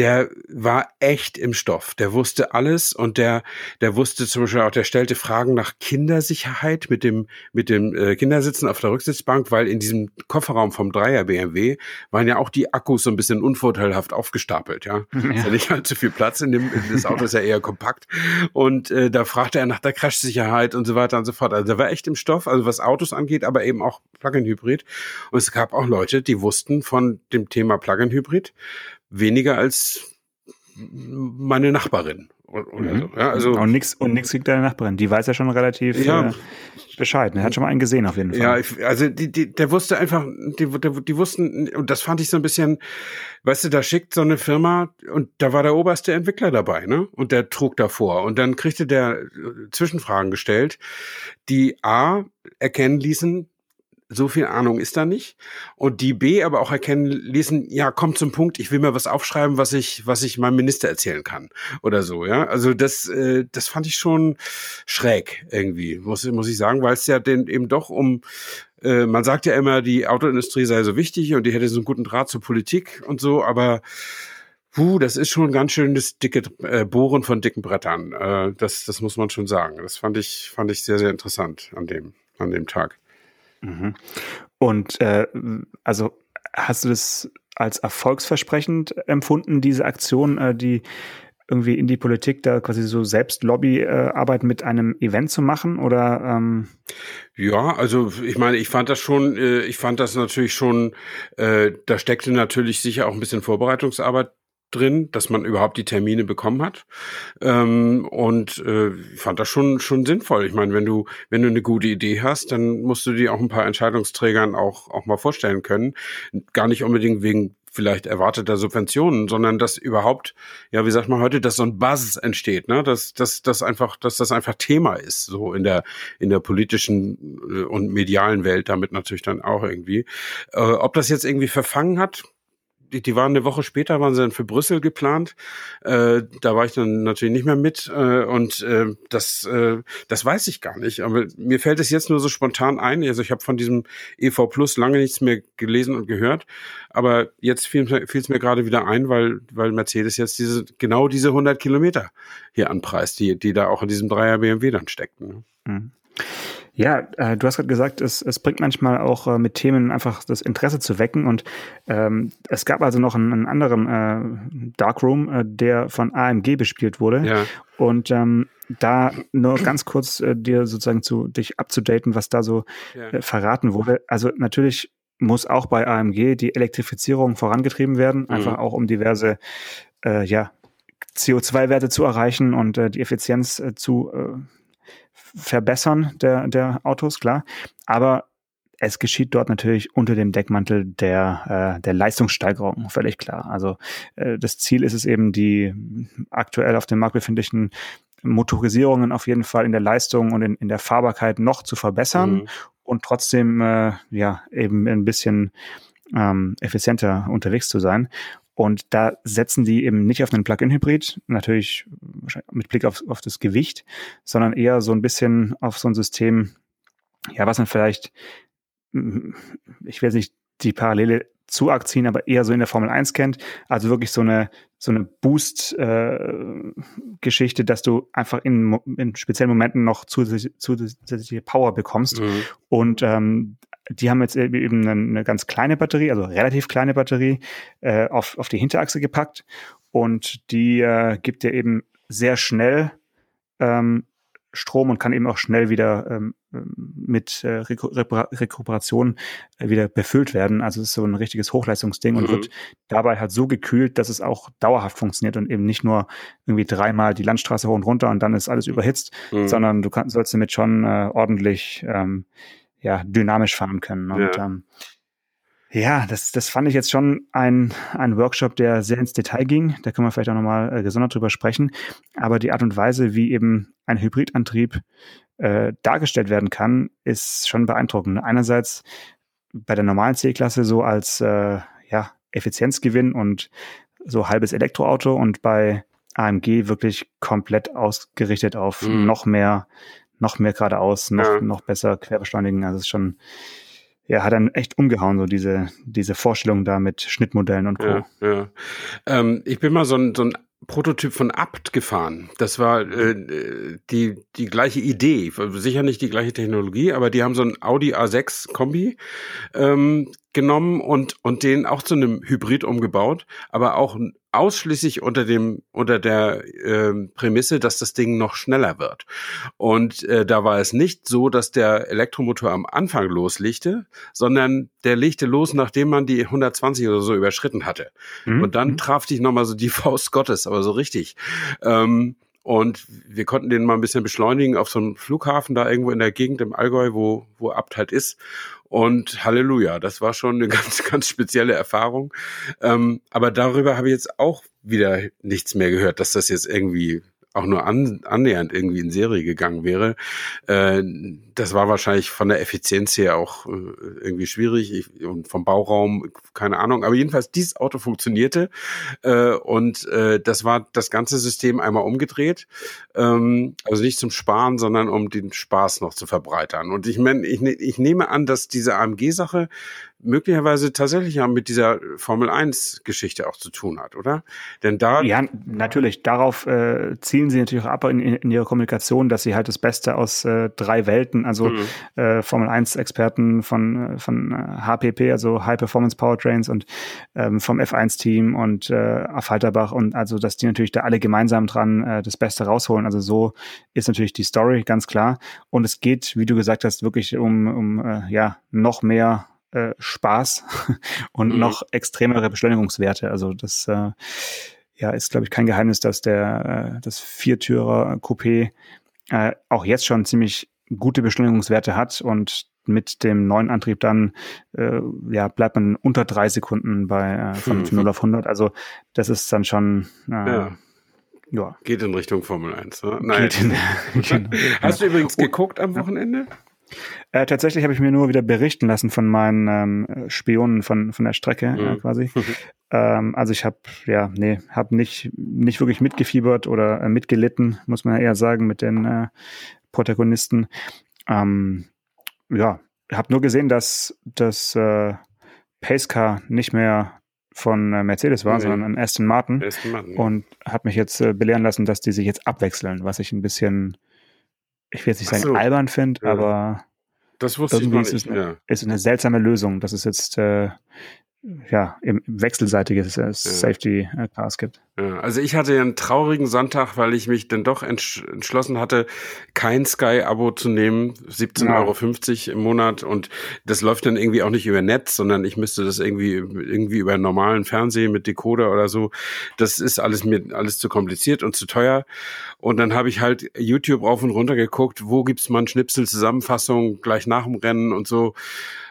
Speaker 2: der war echt im Stoff. Der wusste alles und der, der wusste zum Beispiel auch, der stellte Fragen nach Kindersicherheit mit dem, mit dem äh, Kindersitzen auf der Rücksitzbank, weil in diesem Kofferraum vom Dreier BMW waren ja auch die Akkus so ein bisschen unvorteilhaft aufgestapelt, ja. ja. Ist ja nicht allzu viel Platz in dem, das Auto ist ja eher kompakt. Und äh, da fragte er nach der Crashsicherheit und so weiter und so fort. Also der war echt im Stoff, also was Autos angeht, aber eben auch Plug-in-Hybrid. Und es gab auch Leute, die wussten von dem Thema Plug-in-Hybrid weniger als meine Nachbarin.
Speaker 3: Mhm. so. ja, also, und nix, und nix kriegt deine Nachbarin. Die weiß ja schon relativ ja. Äh, Bescheid. Er hat schon mal einen gesehen auf jeden Fall.
Speaker 2: Ja, ich, also die, die, der wusste einfach, die, die, die wussten, und das fand ich so ein bisschen, weißt du, da schickt so eine Firma und da war der oberste Entwickler dabei, ne? Und der trug davor. Und dann kriegte der Zwischenfragen gestellt, die A erkennen ließen, so viel Ahnung ist da nicht. Und die B aber auch erkennen ließen, ja, komm zum Punkt, ich will mir was aufschreiben, was ich, was ich meinem Minister erzählen kann. Oder so, ja. Also das, äh, das fand ich schon schräg irgendwie, muss, muss ich sagen, weil es ja denn eben doch um äh, man sagt ja immer, die Autoindustrie sei so wichtig und die hätte so einen guten Draht zur Politik und so, aber puh, das ist schon ein ganz schönes dicke äh, Bohren von dicken Brettern. Äh, das, das muss man schon sagen. Das fand ich, fand ich sehr, sehr interessant an dem, an dem Tag.
Speaker 3: Mhm. Und äh, also hast du das als erfolgsversprechend empfunden, diese Aktion, äh, die irgendwie in die Politik da quasi so selbst Lobbyarbeit äh, mit einem Event zu machen oder ähm
Speaker 2: ja also ich meine ich fand das schon äh, ich fand das natürlich schon äh, da steckte natürlich sicher auch ein bisschen Vorbereitungsarbeit drin, dass man überhaupt die Termine bekommen hat. Ähm, und äh, fand das schon schon sinnvoll. Ich meine, wenn du wenn du eine gute Idee hast, dann musst du die auch ein paar Entscheidungsträgern auch auch mal vorstellen können. Gar nicht unbedingt wegen vielleicht erwarteter Subventionen, sondern dass überhaupt, ja, wie sagt man heute, dass so ein Buzz entsteht, ne, dass, dass, dass einfach, dass das einfach Thema ist, so in der, in der politischen äh, und medialen Welt, damit natürlich dann auch irgendwie. Äh, ob das jetzt irgendwie verfangen hat, die, die waren eine Woche später, waren sie dann für Brüssel geplant. Äh, da war ich dann natürlich nicht mehr mit äh, und äh, das, äh, das weiß ich gar nicht. Aber mir fällt es jetzt nur so spontan ein. Also ich habe von diesem EV Plus lange nichts mehr gelesen und gehört, aber jetzt fiel es mir gerade wieder ein, weil weil Mercedes jetzt diese genau diese 100 Kilometer hier anpreist, die die da auch in diesem Dreier BMW dann steckten. Ne? Mhm.
Speaker 3: Ja, äh, du hast gerade gesagt, es, es bringt manchmal auch äh, mit Themen einfach das Interesse zu wecken. Und ähm, es gab also noch einen, einen anderen äh, Darkroom, äh, der von AMG bespielt wurde. Ja. Und ähm, da nur ganz kurz äh, dir sozusagen zu dich abzudaten, was da so ja. äh, verraten wurde. Also natürlich muss auch bei AMG die Elektrifizierung vorangetrieben werden, mhm. einfach auch um diverse äh, ja, CO2-Werte zu erreichen und äh, die Effizienz äh, zu äh, verbessern der, der Autos, klar. Aber es geschieht dort natürlich unter dem Deckmantel der, äh, der Leistungssteigerung, völlig klar. Also äh, das Ziel ist es eben, die aktuell auf dem Markt befindlichen Motorisierungen auf jeden Fall in der Leistung und in, in der Fahrbarkeit noch zu verbessern mhm. und trotzdem äh, ja eben ein bisschen ähm, effizienter unterwegs zu sein. Und da setzen die eben nicht auf einen Plug-in-Hybrid, natürlich mit Blick auf, auf das Gewicht, sondern eher so ein bisschen auf so ein System, ja, was man vielleicht, ich will nicht die Parallele zu arg ziehen, aber eher so in der Formel 1 kennt. Also wirklich so eine, so eine Boost-Geschichte, äh, dass du einfach in, in speziellen Momenten noch zusätzliche, zusätzliche Power bekommst. Mhm. Und ähm, die haben jetzt eben eine, eine, ganz kleine Batterie, also relativ kleine Batterie, äh, auf, auf die Hinterachse gepackt. Und die äh, gibt dir eben sehr schnell ähm, Strom und kann eben auch schnell wieder ähm, mit äh, Rekuperation äh, wieder befüllt werden. Also es ist so ein richtiges Hochleistungsding mhm. und wird dabei halt so gekühlt, dass es auch dauerhaft funktioniert und eben nicht nur irgendwie dreimal die Landstraße hoch und runter und dann ist alles überhitzt, mhm. sondern du kann, sollst damit schon äh, ordentlich ähm, ja, dynamisch fahren können. Und ja. ähm, ja, das, das fand ich jetzt schon ein, ein Workshop, der sehr ins Detail ging. Da können wir vielleicht auch nochmal äh, gesondert drüber sprechen. Aber die Art und Weise, wie eben ein Hybridantrieb äh, dargestellt werden kann, ist schon beeindruckend. Einerseits bei der normalen C-Klasse so als äh, ja, Effizienzgewinn und so halbes Elektroauto und bei AMG wirklich komplett ausgerichtet auf mhm. noch mehr, noch mehr geradeaus, noch, ja. noch besser querbeschleunigen. Also es ist schon ja, hat dann echt umgehauen, so diese, diese Vorstellung da mit Schnittmodellen und Co.
Speaker 2: Ja, ja. Ähm, ich bin mal so ein, so ein Prototyp von Abt gefahren. Das war äh, die, die gleiche Idee, sicher nicht die gleiche Technologie, aber die haben so ein Audi A6 Kombi ähm, genommen und, und den auch zu einem Hybrid umgebaut, aber auch ausschließlich unter dem unter der äh, Prämisse, dass das Ding noch schneller wird. Und äh, da war es nicht so, dass der Elektromotor am Anfang loslegte, sondern der legte los, nachdem man die 120 oder so überschritten hatte. Mhm. Und dann mhm. traf dich nochmal so die Faust Gottes, aber so richtig. Ähm, und wir konnten den mal ein bisschen beschleunigen auf so einem Flughafen da irgendwo in der Gegend im Allgäu, wo, wo Abt halt ist. Und Halleluja, das war schon eine ganz, ganz spezielle Erfahrung. Ähm, aber darüber habe ich jetzt auch wieder nichts mehr gehört, dass das jetzt irgendwie auch nur an, annähernd irgendwie in Serie gegangen wäre. Äh, das war wahrscheinlich von der Effizienz her auch äh, irgendwie schwierig ich, und vom Bauraum, keine Ahnung. Aber jedenfalls, dieses Auto funktionierte äh, und äh, das war das ganze System einmal umgedreht. Ähm, also nicht zum Sparen, sondern um den Spaß noch zu verbreitern. Und ich meine, ich, ne, ich nehme an, dass diese AMG-Sache möglicherweise tatsächlich ja mit dieser Formel 1 Geschichte auch zu tun hat, oder? Denn da
Speaker 3: ja natürlich darauf äh, zielen sie natürlich auch ab in, in ihrer Kommunikation, dass sie halt das Beste aus äh, drei Welten, also mhm. äh, Formel 1 Experten von von HPP, äh, also High Performance Powertrains und ähm, vom F1 Team und äh, Falterbach und also dass die natürlich da alle gemeinsam dran äh, das Beste rausholen. Also so ist natürlich die Story ganz klar und es geht, wie du gesagt hast, wirklich um um äh, ja noch mehr äh, Spaß und mhm. noch extremere Beschleunigungswerte. Also das äh, ja, ist, glaube ich, kein Geheimnis, dass der äh, das Viertürer Coupé äh, auch jetzt schon ziemlich gute Beschleunigungswerte hat und mit dem neuen Antrieb dann äh, ja, bleibt man unter drei Sekunden bei äh, von, von 0 auf 100. Also das ist dann schon äh, ja.
Speaker 2: ja. Geht in Richtung Formel 1. Ne? Nein. In, genau. Hast du übrigens geguckt am Wochenende?
Speaker 3: Äh, tatsächlich habe ich mir nur wieder berichten lassen von meinen ähm, Spionen von, von der Strecke mhm. äh, quasi. ähm, also ich habe, ja, nee, habe nicht, nicht wirklich mitgefiebert oder äh, mitgelitten, muss man ja eher sagen, mit den äh, Protagonisten. Ähm, ja, habe nur gesehen, dass das äh, Pacecar nicht mehr von äh, Mercedes war, nee. sondern ein Aston Martin. Aston Martin. Und habe mich jetzt belehren lassen, dass die sich jetzt abwechseln, was ich ein bisschen ich will jetzt nicht sagen so. albern finde, ja. aber
Speaker 2: das wusste ich nicht.
Speaker 3: Ist, ja. ist eine seltsame Lösung, dass es jetzt äh, ja im wechselseitiges äh, Safety äh, Cars gibt.
Speaker 2: Ja, also ich hatte ja einen traurigen Sonntag, weil ich mich dann doch entsch entschlossen hatte, kein Sky-Abo zu nehmen, 17,50 ja. Euro im Monat und das läuft dann irgendwie auch nicht über Netz, sondern ich müsste das irgendwie irgendwie über normalen Fernsehen mit Decoder oder so. Das ist alles mir alles zu kompliziert und zu teuer und dann habe ich halt YouTube rauf und runter geguckt, wo gibt's mal Schnipsel, Zusammenfassung gleich nach dem Rennen und so.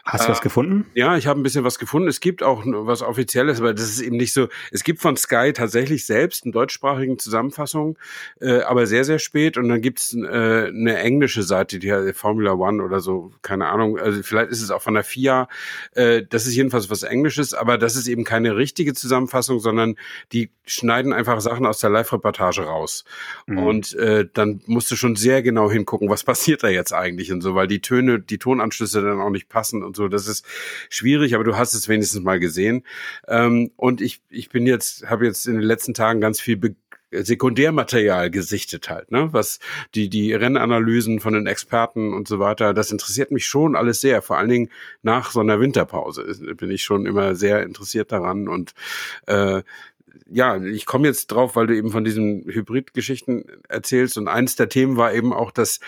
Speaker 3: Hast du was äh, gefunden?
Speaker 2: Ja, ich habe ein bisschen was gefunden. Es gibt auch was Offizielles, aber das ist eben nicht so. Es gibt von Sky tatsächlich selbst eine deutschsprachigen Zusammenfassung, äh, aber sehr, sehr spät. Und dann gibt's äh, eine englische Seite, die heißt Formula One oder so, keine Ahnung. Also vielleicht ist es auch von der FIA. Äh, das ist jedenfalls was Englisches, aber das ist eben keine richtige Zusammenfassung, sondern die schneiden einfach Sachen aus der Live-Reportage raus. Mhm. Und äh, dann musst du schon sehr genau hingucken, was passiert da jetzt eigentlich und so, weil die Töne, die Tonanschlüsse dann auch nicht passen und so. Das ist schwierig, aber du hast es wenigstens mal gesehen. Ähm, und ich, ich bin jetzt, habe jetzt in den letzten Tagen ganz viel Sekundärmaterial gesichtet halt, ne? Was die, die Rennanalysen von den Experten und so weiter, das interessiert mich schon alles sehr. Vor allen Dingen nach so einer Winterpause bin ich schon immer sehr interessiert daran und äh, ja, ich komme jetzt drauf, weil du eben von diesen Hybrid-Geschichten erzählst. Und eines der Themen war eben auch, dass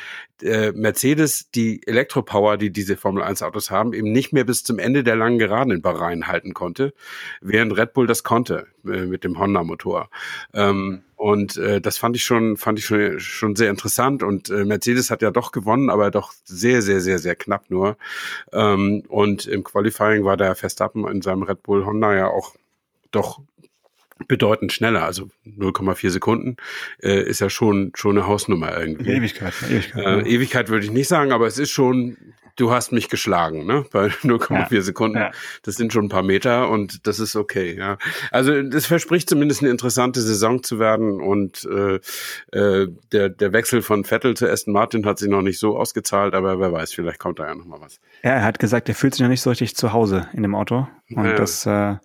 Speaker 2: äh, Mercedes die Elektropower, die diese Formel 1 Autos haben, eben nicht mehr bis zum Ende der langen Geraden in Bahrain halten konnte, während Red Bull das konnte äh, mit dem Honda-Motor. Ähm, und äh, das fand ich schon, fand ich schon, schon sehr interessant. Und äh, Mercedes hat ja doch gewonnen, aber doch sehr, sehr, sehr, sehr knapp nur. Ähm, und im Qualifying war der Verstappen in seinem Red Bull Honda ja auch doch bedeutend schneller, also 0,4 Sekunden äh, ist ja schon schon eine Hausnummer irgendwie.
Speaker 3: Ewigkeit, Ewigkeit.
Speaker 2: Äh, Ewigkeit würde ich nicht sagen, aber es ist schon, du hast mich geschlagen, ne? Bei 0,4 ja, Sekunden. Ja. Das sind schon ein paar Meter und das ist okay, ja. Also das verspricht zumindest eine interessante Saison zu werden und äh, äh, der der Wechsel von Vettel zu Aston Martin hat sich noch nicht so ausgezahlt, aber wer weiß, vielleicht kommt da ja noch mal was.
Speaker 3: Ja, er hat gesagt, er fühlt sich noch nicht so richtig zu Hause in dem Auto und ja. das äh,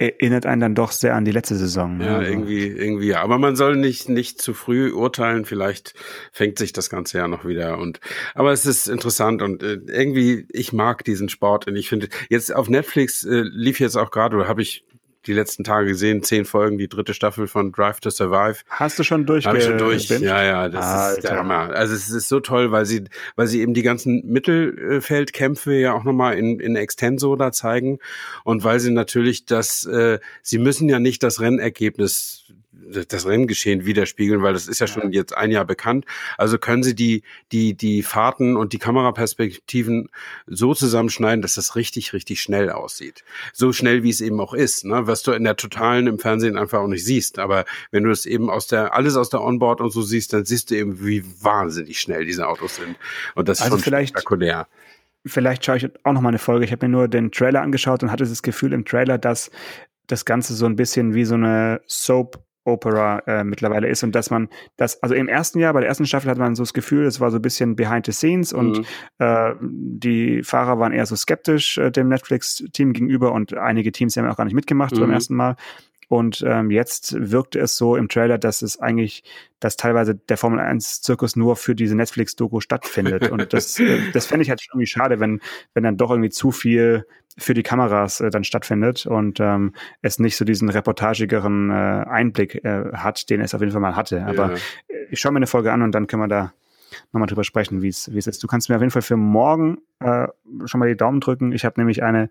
Speaker 3: erinnert einen dann doch sehr an die letzte Saison.
Speaker 2: Ne? Ja, also. irgendwie, irgendwie, ja. Aber man soll nicht, nicht zu früh urteilen. Vielleicht fängt sich das ganze ja noch wieder und, aber es ist interessant und äh, irgendwie, ich mag diesen Sport und ich finde, jetzt auf Netflix äh, lief jetzt auch gerade, oder habe ich die letzten Tage gesehen, zehn Folgen, die dritte Staffel von Drive to Survive.
Speaker 3: Hast du schon durch?
Speaker 2: Habe ich schon durch. Ja, ja, das Alter. ist der Hammer. Also es ist so toll, weil sie, weil sie eben die ganzen Mittelfeldkämpfe ja auch nochmal in, in Extenso da zeigen und weil sie natürlich das, äh, sie müssen ja nicht das Rennergebnis das Renngeschehen widerspiegeln, weil das ist ja schon jetzt ein Jahr bekannt. Also können sie die, die, die Fahrten und die Kameraperspektiven so zusammenschneiden, dass das richtig, richtig schnell aussieht. So schnell, wie es eben auch ist, ne? was du in der totalen im Fernsehen einfach auch nicht siehst. Aber wenn du es eben aus der, alles aus der Onboard und so siehst, dann siehst du eben, wie wahnsinnig schnell diese Autos sind. Und das also ist schon spektakulär.
Speaker 3: Vielleicht schaue ich auch noch mal eine Folge. Ich habe mir nur den Trailer angeschaut und hatte das Gefühl im Trailer, dass das Ganze so ein bisschen wie so eine Soap Opera äh, mittlerweile ist und dass man das, also im ersten Jahr, bei der ersten Staffel hat man so das Gefühl, es war so ein bisschen behind the scenes und mhm. äh, die Fahrer waren eher so skeptisch äh, dem Netflix-Team gegenüber und einige Teams haben auch gar nicht mitgemacht mhm. beim ersten Mal. Und ähm, jetzt wirkte es so im Trailer, dass es eigentlich, dass teilweise der Formel 1 Zirkus nur für diese Netflix-Doku stattfindet. Und das, äh, das fände ich halt irgendwie schade, wenn, wenn dann doch irgendwie zu viel für die Kameras äh, dann stattfindet und ähm, es nicht so diesen reportagigeren äh, Einblick äh, hat, den es auf jeden Fall mal hatte. Aber ja. ich schaue mir eine Folge an und dann können wir da nochmal drüber sprechen, wie es wie es ist. Du kannst mir auf jeden Fall für morgen äh, schon mal die Daumen drücken. Ich habe nämlich eine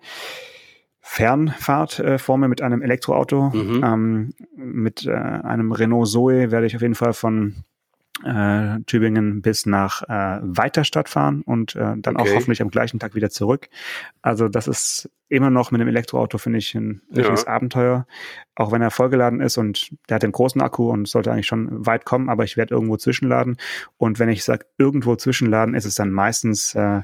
Speaker 3: Fernfahrt äh, vor mir mit einem Elektroauto. Mhm. Ähm, mit äh, einem Renault Zoe werde ich auf jeden Fall von äh, Tübingen bis nach äh, Weiterstadt fahren und äh, dann okay. auch hoffentlich am gleichen Tag wieder zurück. Also das ist immer noch mit dem Elektroauto, finde ich, ein richtiges ja. Abenteuer. Auch wenn er vollgeladen ist und der hat den großen Akku und sollte eigentlich schon weit kommen, aber ich werde irgendwo zwischenladen. Und wenn ich sage irgendwo zwischenladen, ist es dann meistens äh,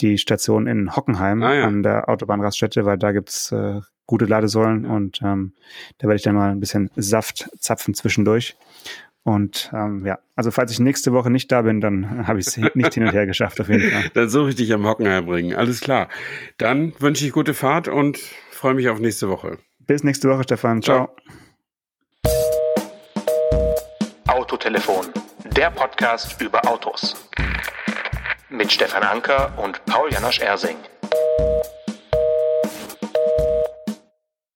Speaker 3: die Station in Hockenheim ah, ja. an der Autobahnraststätte, weil da gibt's äh, gute Ladesäulen und ähm, da werde ich dann mal ein bisschen Saft zapfen zwischendurch. Und ähm, ja, also falls ich nächste Woche nicht da bin, dann habe ich es nicht hin und her geschafft auf jeden Fall.
Speaker 2: Dann suche ich dich am Hockenheim bringen. Alles klar. Dann wünsche ich gute Fahrt und freue mich auf nächste Woche.
Speaker 3: Bis nächste Woche, Stefan. Ciao. Ciao.
Speaker 1: Autotelefon, der Podcast über Autos. Mit Stefan Anker und Paul Janosch Ersing.